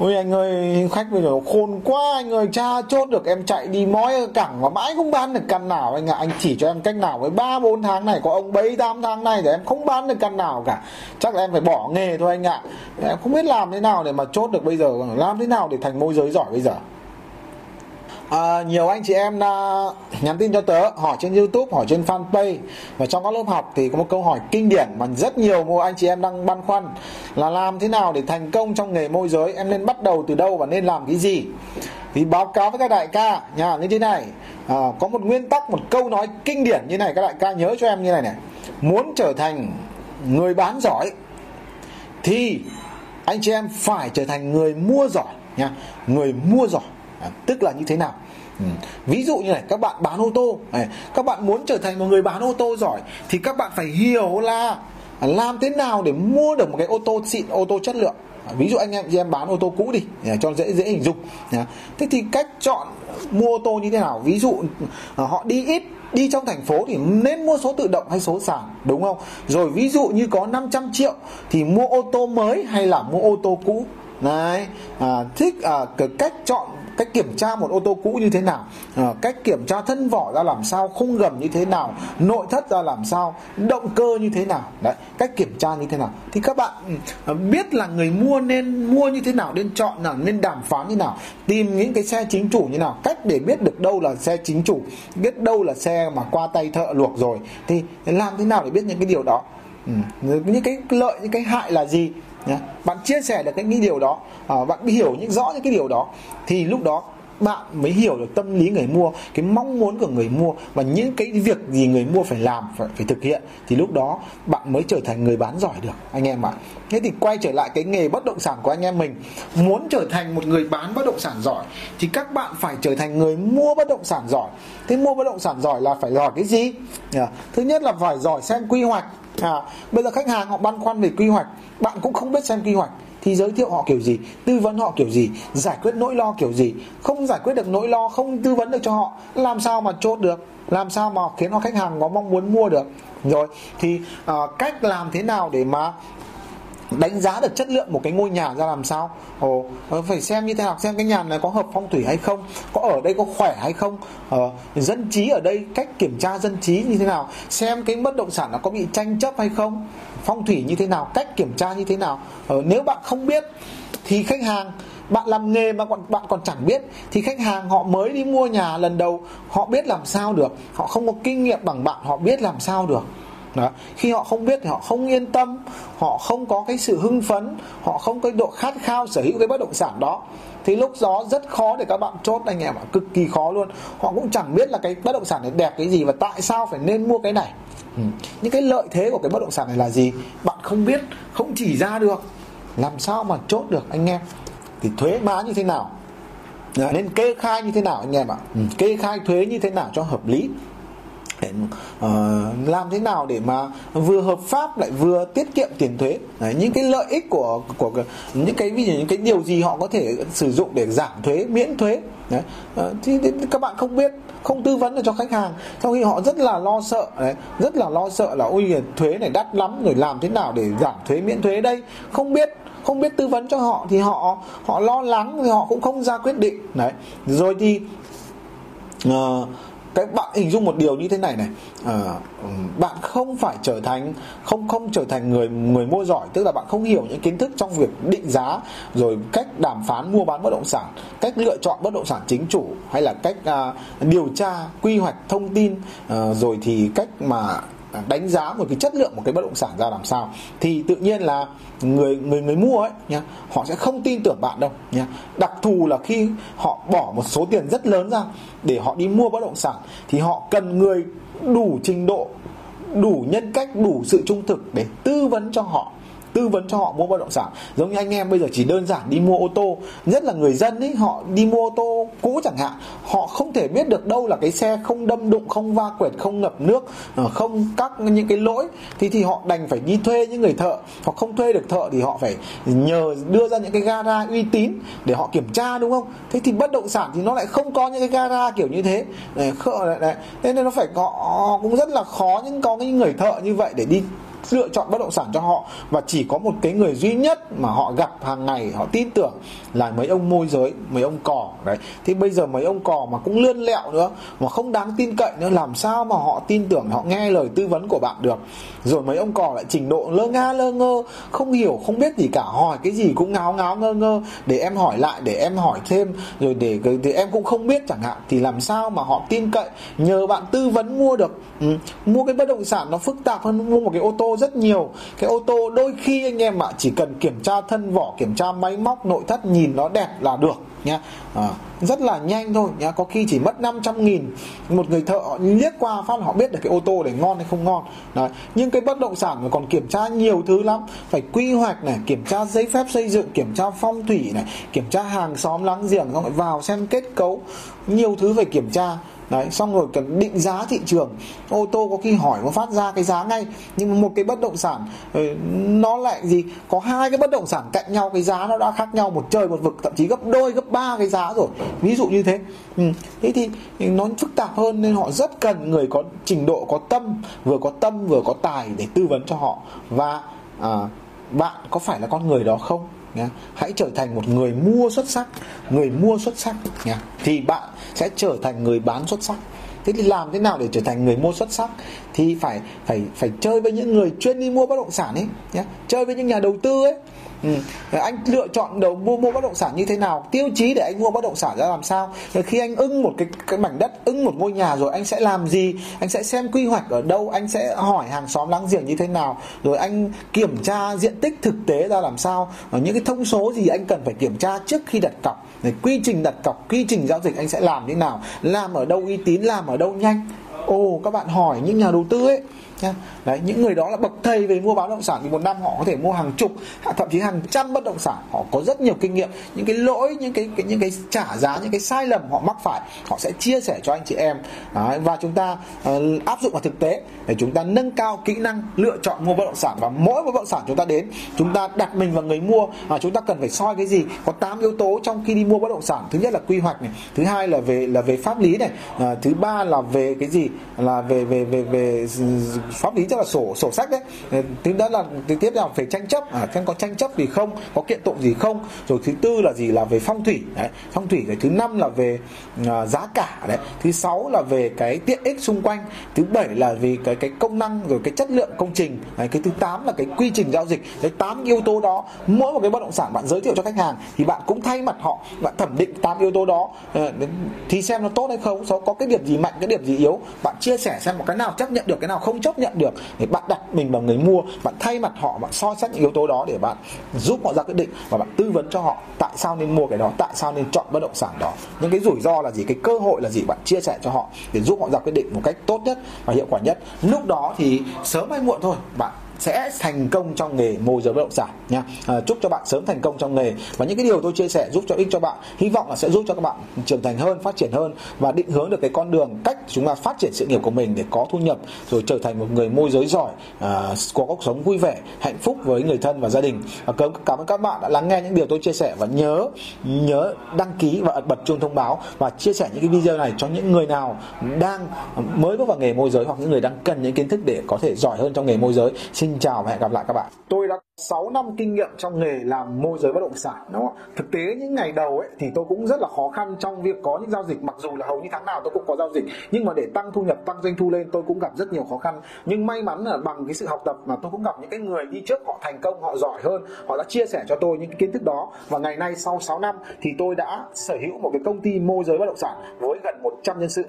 ôi, anh ơi, khách bây giờ khôn quá, anh ơi cha chốt được em chạy đi mói cẳng mà mãi không bán được căn nào. Anh ạ, anh chỉ cho em cách nào với ba, bốn tháng này, có ông bảy tám tháng này thì em không bán được căn nào cả. Chắc là em phải bỏ nghề thôi anh ạ. Em không biết làm thế nào để mà chốt được bây giờ, làm thế nào để thành môi giới giỏi bây giờ? À, nhiều anh chị em đã nhắn tin cho tớ hỏi trên YouTube, hỏi trên fanpage. Và trong các lớp học thì có một câu hỏi kinh điển mà rất nhiều mua anh chị em đang băn khoăn là làm thế nào để thành công trong nghề môi giới? Em nên bắt đầu từ đâu và nên làm cái gì? Thì báo cáo với các đại ca nhà như thế này. À, có một nguyên tắc một câu nói kinh điển như này các đại ca nhớ cho em như này này. Muốn trở thành người bán giỏi thì anh chị em phải trở thành người mua giỏi nha người mua giỏi. À, tức là như thế nào? Ừ. Ví dụ như này các bạn bán ô tô này, Các bạn muốn trở thành một người bán ô tô giỏi Thì các bạn phải hiểu là Làm thế nào để mua được một cái ô tô xịn Ô tô chất lượng. À, ví dụ anh em chị em bán ô tô cũ đi à, Cho dễ dễ hình dung Thế thì cách chọn mua ô tô như thế nào? Ví dụ họ đi ít đi trong thành phố thì nên mua số tự động hay số sàn đúng không? Rồi ví dụ như có 500 triệu thì mua ô tô mới hay là mua ô tô cũ? Đấy à, thích à, cái cách chọn cách kiểm tra một ô tô cũ như thế nào? À, cách kiểm tra thân vỏ ra làm sao? Khung gầm như thế nào? Nội thất ra làm sao? Động cơ như thế nào? Đấy cách kiểm tra như thế nào? Thì các bạn ừ, biết là người mua nên mua như thế nào nên chọn nào nên đàm phán như nào tìm những cái xe chính chủ như nào. Cách để biết được đâu là xe chính chủ biết đâu là xe mà qua tay thợ luộc rồi. Thì làm thế nào để biết những cái điều đó? Ừ. những cái lợi những cái hại là gì? Nhé bạn chia sẻ được những điều đó à, bạn hiểu những rõ những cái điều đó thì lúc đó bạn mới hiểu được tâm lý người mua cái mong muốn của người mua và những cái việc gì người mua phải làm phải, phải thực hiện. Thì lúc đó bạn mới trở thành người bán giỏi được anh em ạ. Thế thì quay trở lại cái nghề bất động sản của anh em mình. Muốn trở thành một người bán bất động sản giỏi thì các bạn phải trở thành người mua bất động sản giỏi. Thế mua bất động sản giỏi là phải giỏi cái gì? Thứ nhất là phải giỏi xem quy hoạch à, bây giờ khách hàng họ băn khoăn về quy hoạch bạn cũng không biết xem quy hoạch thì giới thiệu họ kiểu gì tư vấn họ kiểu gì giải quyết nỗi lo kiểu gì. Không giải quyết được nỗi lo không tư vấn được cho họ làm sao mà chốt được làm sao mà khiến họ khách hàng có mong muốn mua được. Rồi thì uh, cách làm thế nào để mà đánh giá được chất lượng một cái ngôi nhà ra làm sao? Ồ, ờ, phải xem như thế nào xem cái nhà này có hợp phong thủy hay không có ở đây có khỏe hay không? Ờ, dân trí ở đây cách kiểm tra dân trí như thế nào? Xem cái bất động sản nó có bị tranh chấp hay không? Phong thủy như thế nào cách kiểm tra như thế nào? Ờ, nếu bạn không biết thì khách hàng bạn làm nghề mà còn bạn còn chẳng biết thì khách hàng họ mới đi mua nhà lần đầu họ biết làm sao được. Họ không có kinh nghiệm bằng bạn họ biết làm sao được đó. khi họ không biết thì họ không yên tâm, họ không có cái sự hưng phấn, họ không có độ khát khao sở hữu cái bất động sản đó. Thì lúc đó rất khó để các bạn chốt, anh em ạ, cực kỳ khó luôn. Họ cũng chẳng biết là cái bất động sản này đẹp cái gì và tại sao phải nên mua cái này. Ừ. những cái lợi thế của cái bất động sản này là gì? Bạn không biết, không chỉ ra được. Làm sao mà chốt được, anh em? Thì thuế má như thế nào? Nên kê khai như thế nào, anh em ạ? Ừ. kê khai thuế như thế nào cho hợp lý? Để uh, ờ, làm thế nào để mà vừa hợp pháp lại vừa tiết kiệm tiền thuế? Đấy, những cái lợi ích của của những cái ví dụ những cái điều gì họ có thể sử dụng để giảm thuế miễn thuế? Đấy. Uh, thì, thì các bạn không biết không tư vấn được cho khách hàng. Trong khi họ rất là lo sợ đấy, rất là lo sợ là ôi thuế này đắt lắm rồi làm thế nào để giảm thuế miễn thuế đây? Không biết không biết tư vấn cho họ thì họ họ lo lắng thì họ cũng không ra quyết định. Đấy rồi thì uh, các bạn hình dung một điều như thế này này. À, bạn không phải trở thành không không trở thành người người mua giỏi tức là bạn không hiểu những kiến thức trong việc định giá rồi cách đàm phán mua bán bất động sản cách lựa chọn bất động sản chính chủ hay là cách à, điều tra quy hoạch thông tin à, rồi thì cách mà đánh giá một cái chất lượng một cái bất động sản ra làm sao. Thì tự nhiên là người người người mua ấy nha họ sẽ không tin tưởng bạn đâu nha đặc thù là khi họ bỏ một số tiền rất lớn ra để họ đi mua bất động sản, thì họ cần người đủ trình độ, đủ nhân cách, đủ sự trung thực để tư vấn cho họ tư vấn cho họ mua bất động sản. Giống như anh em bây giờ chỉ đơn giản đi mua ô tô. Nhất là người dân ấy họ đi mua ô tô cũ chẳng hạn. Họ không thể biết được đâu là cái xe không đâm đụng không va quẹt không ngập nước ờ, không các những cái lỗi. Thì thì họ đành phải đi thuê những người thợ. Hoặc không thuê được thợ thì họ phải nhờ đưa ra những cái gara uy tín để họ kiểm tra đúng không? Thế thì bất động sản thì nó lại không có những cái gara kiểu như thế. Đấy, đấy. nên nó phải có cũng rất là khó những có những người thợ như vậy để đi lựa chọn bất động sản cho họ và chỉ có một cái người duy nhất mà họ gặp hàng ngày, họ tin tưởng là mấy ông môi giới, mấy ông cò. Đấy. Thì bây giờ mấy ông cò mà cũng lươn lẹo nữa, mà không đáng tin cậy nữa, làm sao mà họ tin tưởng, họ nghe lời tư vấn của bạn được? Rồi mấy ông cò lại trình độ lơ nga lơ ngơ, không hiểu, không biết gì cả, hỏi cái gì cũng ngáo ngáo ngơ ngơ, để em hỏi lại, để em hỏi thêm, rồi để thì em cũng không biết chẳng hạn. Thì làm sao mà họ tin cậy, nhờ bạn tư vấn mua được? Ừ. mua cái bất động sản nó phức tạp hơn, mua một cái ô tô rất nhiều. Cái ô tô đôi khi anh em ạ chỉ cần kiểm tra thân vỏ kiểm tra máy móc nội thất nhìn nó đẹp là được nhá. À, rất là nhanh thôi nhá có khi chỉ mất 500 nghìn. Một người thợ họ liếc qua phát họ biết được cái ô tô để ngon hay không ngon. Đấy. nhưng cái bất động sản mà còn kiểm tra nhiều thứ lắm. Phải quy hoạch này kiểm tra giấy phép xây dựng kiểm tra phong thủy này kiểm tra hàng xóm láng giềng xong lại vào xem kết cấu. Nhiều thứ phải kiểm tra đấy xong rồi cần định giá thị trường. Ô tô có khi hỏi nó phát ra cái giá ngay nhưng mà một cái bất động sản ờ, nó lại gì? Có hai cái bất động sản cạnh nhau cái giá nó đã khác nhau một trời một vực thậm chí gấp đôi gấp ba cái giá rồi. Ví dụ như thế. Ừ. thế thì nó phức tạp hơn nên họ rất cần người có trình độ có tâm vừa có tâm vừa có tài để tư vấn cho họ. Và à, bạn có phải là con người đó không? Nhé hãy trở thành một người mua xuất sắc, người mua xuất sắc nhé thì bạn sẽ trở thành người bán xuất sắc. Thế thì làm thế nào để trở thành người mua xuất sắc? Thì phải phải phải chơi với những người chuyên đi mua bất động sản ấy nhé chơi với những nhà đầu tư ấy. Ừ. anh lựa chọn đầu mua mua bất động sản như thế nào? Tiêu chí để anh mua bất động sản ra làm sao? Rồi khi anh ưng một cái cái mảnh đất, ưng một ngôi nhà rồi anh sẽ làm gì? Anh sẽ xem quy hoạch ở đâu? Anh sẽ hỏi hàng xóm láng giềng như thế nào? Rồi anh kiểm tra diện tích thực tế ra làm sao? Rồi những cái thông số gì anh cần phải kiểm tra trước khi đặt cọc? Rồi quy trình đặt cọc, quy trình giao dịch anh sẽ làm thế nào? Làm ở đâu uy tín, làm ở đâu nhanh? Ồ, các bạn hỏi những nhà đầu tư ấy nhá. Đấy những người đó là bậc thầy về mua bán bất động sản thì một năm họ có thể mua hàng chục thậm chí hàng trăm bất động sản. Họ có rất nhiều kinh nghiệm những cái lỗi những cái, cái những cái trả giá những cái sai lầm họ mắc phải họ sẽ chia sẻ cho anh chị em. Đấy, và chúng ta uh, áp dụng vào thực tế để chúng ta nâng cao kỹ năng lựa chọn mua bất động sản. Và mỗi một bất động sản chúng ta đến chúng ta đặt mình vào người mua và chúng ta cần phải soi cái gì? Có 8 yếu tố trong khi đi mua bất động sản. Thứ nhất là quy hoạch này thứ hai là về là về pháp lý này à, thứ ba là về cái gì? Là về về về về pháp lý tức là sổ sổ sách đấy. Ờ, thứ đó là thứ tiếp là phải tranh chấp. À, xem có tranh chấp gì không có kiện tụng gì không. Rồi thứ tư là gì? Là về phong thủy. Đấy phong thủy. Rồi thứ năm là về à, giá cả. Đấy thứ sáu là về cái tiện ích xung quanh. Thứ bảy là vì cái cái công năng rồi cái chất lượng công trình. Đấy, cái thứ tám là cái quy trình giao dịch. Đấy tám yếu tố đó mỗi một cái bất động sản bạn giới thiệu cho khách hàng thì bạn cũng thay mặt họ bạn thẩm định tám yếu tố đó. Ờ, thì xem nó tốt hay không có cái điểm gì mạnh cái điểm gì yếu bạn chia sẻ xem một cái nào chấp nhận được cái nào không chấp nhận được, thì bạn đặt mình vào người mua, bạn thay mặt họ, bạn so sánh những yếu tố đó để bạn giúp họ ra quyết định và bạn tư vấn cho họ tại sao nên mua cái đó, tại sao nên chọn bất động sản đó. Những cái rủi ro là gì, cái cơ hội là gì, bạn chia sẻ cho họ để giúp họ ra quyết định một cách tốt nhất và hiệu quả nhất. Lúc đó thì sớm hay muộn thôi, bạn sẽ thành công trong nghề môi giới bất động sản nha. À, chúc cho bạn sớm thành công trong nghề. Và những cái điều tôi chia sẻ giúp cho ích cho bạn. Hy vọng là sẽ giúp cho các bạn trưởng thành hơn phát triển hơn và định hướng được cái con đường cách chúng ta phát triển sự nghiệp của mình để có thu nhập rồi trở thành một người môi giới giỏi à, có cuộc sống vui vẻ hạnh phúc với người thân và gia đình. Và cảm ơn các bạn đã lắng nghe những điều tôi chia sẻ và nhớ nhớ đăng ký và bật chuông thông báo và chia sẻ những cái video này cho những người nào đang mới bước vào nghề môi giới hoặc những người đang cần những kiến thức để có thể giỏi hơn trong nghề môi giới. Xin Xin chào và hẹn gặp lại các bạn. Tôi đã 6 năm kinh nghiệm trong nghề làm môi giới bất động sản, đúng không? Thực tế những ngày đầu ấy thì tôi cũng rất là khó khăn trong việc có những giao dịch mặc dù là hầu như tháng nào tôi cũng có giao dịch, nhưng mà để tăng thu nhập, tăng doanh thu lên tôi cũng gặp rất nhiều khó khăn nhưng may mắn là bằng cái sự học tập mà tôi cũng gặp những cái người đi trước họ thành công, họ giỏi hơn, họ đã chia sẻ cho tôi những cái kiến thức đó và ngày nay sau 6 năm thì tôi đã sở hữu một cái công ty môi giới bất động sản với gần 100 nhân sự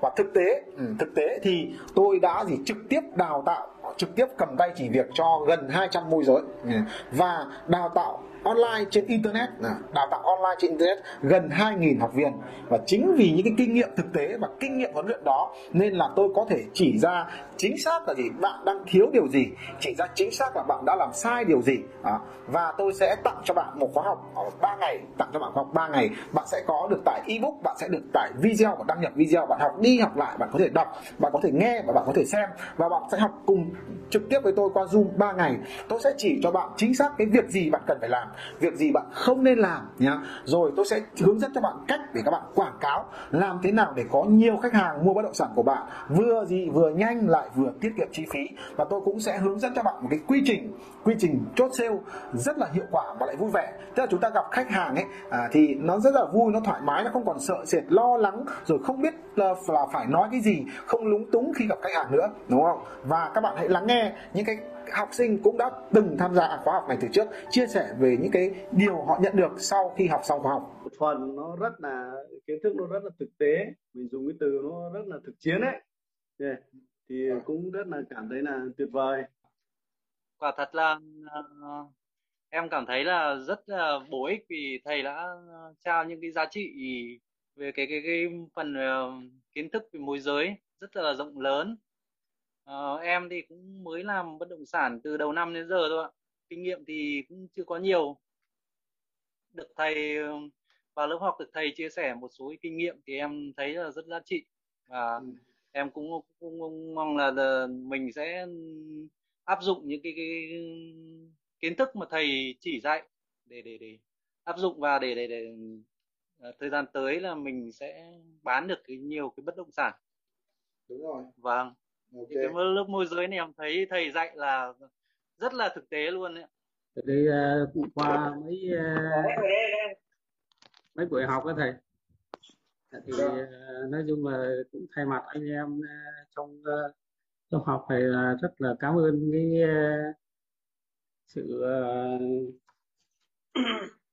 và thực tế ừ, thực tế thì tôi đã gì trực tiếp đào tạo trực tiếp cầm tay chỉ việc cho gần 200 môi giới. Và đào tạo online trên internet. Đào tạo online trên internet gần 2.000 học viên. Và chính vì những cái kinh nghiệm thực tế và kinh nghiệm huấn luyện đó nên là tôi có thể chỉ ra chính xác là gì bạn đang thiếu điều gì chỉ ra chính xác là bạn đã làm sai điều gì. À, và tôi sẽ tặng cho bạn một khóa học ở 3 ngày tặng cho bạn khóa học 3 ngày. Bạn sẽ có được tải ebook bạn sẽ được tải video và đăng nhập video bạn học đi học lại bạn có thể đọc bạn có thể nghe và bạn có thể xem. Và bạn sẽ học cùng trực tiếp với tôi qua zoom 3 ngày. Tôi sẽ chỉ cho bạn chính xác cái việc gì bạn cần phải làm việc gì bạn không nên làm nhá. Rồi tôi sẽ hướng dẫn cho bạn cách để các bạn quảng cáo làm thế nào để có nhiều khách hàng mua bất động sản của bạn. Vừa gì vừa nhanh lại vừa tiết kiệm chi phí. Và tôi cũng sẽ hướng dẫn cho bạn một cái quy trình quy trình chốt sale rất là hiệu quả và lại vui vẻ. Tức là chúng ta gặp khách hàng ấy à, thì nó rất là vui nó thoải mái nó không còn sợ sệt lo lắng rồi không biết là, là phải nói cái gì không lúng túng khi gặp khách hàng nữa đúng không? Và các bạn hãy lắng nghe những cái học sinh cũng đã từng tham gia khóa học này từ trước chia sẻ về những cái điều họ nhận được sau khi học xong khóa học một phần nó rất là kiến thức nó rất là thực tế mình dùng cái từ nó rất là thực chiến đấy yeah. thì à. cũng rất là cảm thấy là tuyệt vời quả thật là uh, em cảm thấy là rất là bổ ích vì thầy đã trao những cái giá trị về cái cái cái phần uh, kiến thức về môi giới rất là rộng lớn uh, em thì cũng mới làm bất động sản từ đầu năm đến giờ thôi ạ kinh nghiệm thì cũng chưa có nhiều. Được thầy vào lớp học được thầy chia sẻ một số kinh nghiệm thì em thấy là rất giá trị. Và ừ. em cũng, cũng, cũng mong là, là mình sẽ áp dụng những cái, cái kiến thức mà thầy chỉ dạy để để để áp dụng và để để, để uh, thời gian tới là mình sẽ bán được cái nhiều cái bất động sản. Đúng rồi. Vâng. Okay. cái lớp môi giới này em thấy thầy dạy là rất là thực tế luôn đấy đi uh, qua mấy uh, mấy buổi học đó thầy. Thì uh, nói chung là cũng thay mặt anh em uh, trong uh, trong học thầy là rất là cảm ơn cái uh, sự uh,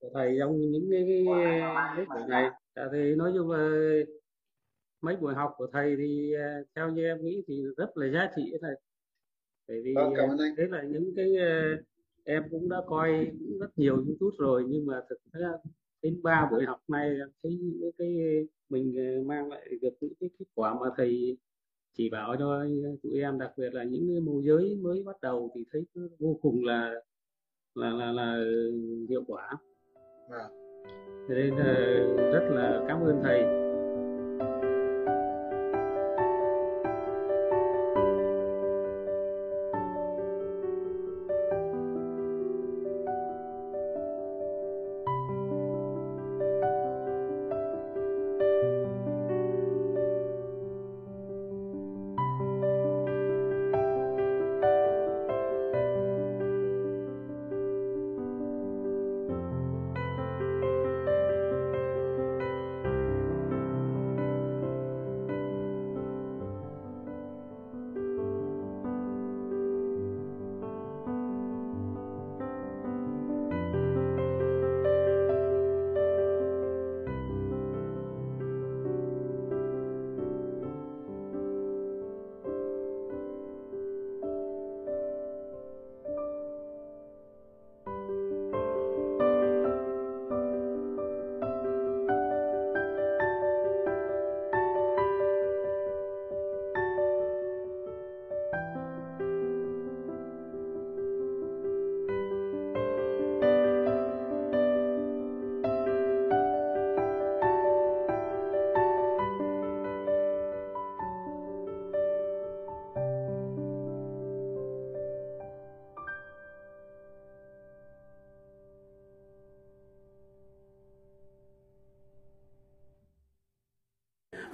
của thầy trong những cái, cái mấy buổi này. Thì nói chung là mấy buổi học của thầy thì uh, theo như em nghĩ thì rất là giá trị thầy bởi vì vâng, cảm ơn anh. đấy là những cái uh, em cũng đã coi cũng rất nhiều youtube rồi nhưng mà thực ra đến ba buổi học này thấy những cái mình mang lại được những cái kết quả mà thầy chỉ bảo cho tụi em đặc biệt là những môi giới mới bắt đầu thì thấy vô cùng là là là là hiệu quả à. nên rất là cảm ơn thầy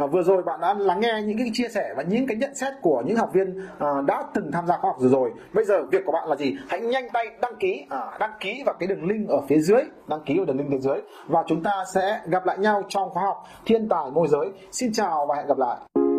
à, vừa rồi bạn đã lắng nghe những cái chia sẻ và những cái nhận xét của những học viên à, đã từng tham gia khóa học rồi rồi. Bây giờ việc của bạn là gì? Hãy nhanh tay đăng ký à, đăng ký vào cái đường link ở phía dưới đăng ký vào đường link phía dưới. Và chúng ta sẽ gặp lại nhau trong khóa học thiên tài môi giới. Xin chào và hẹn gặp lại.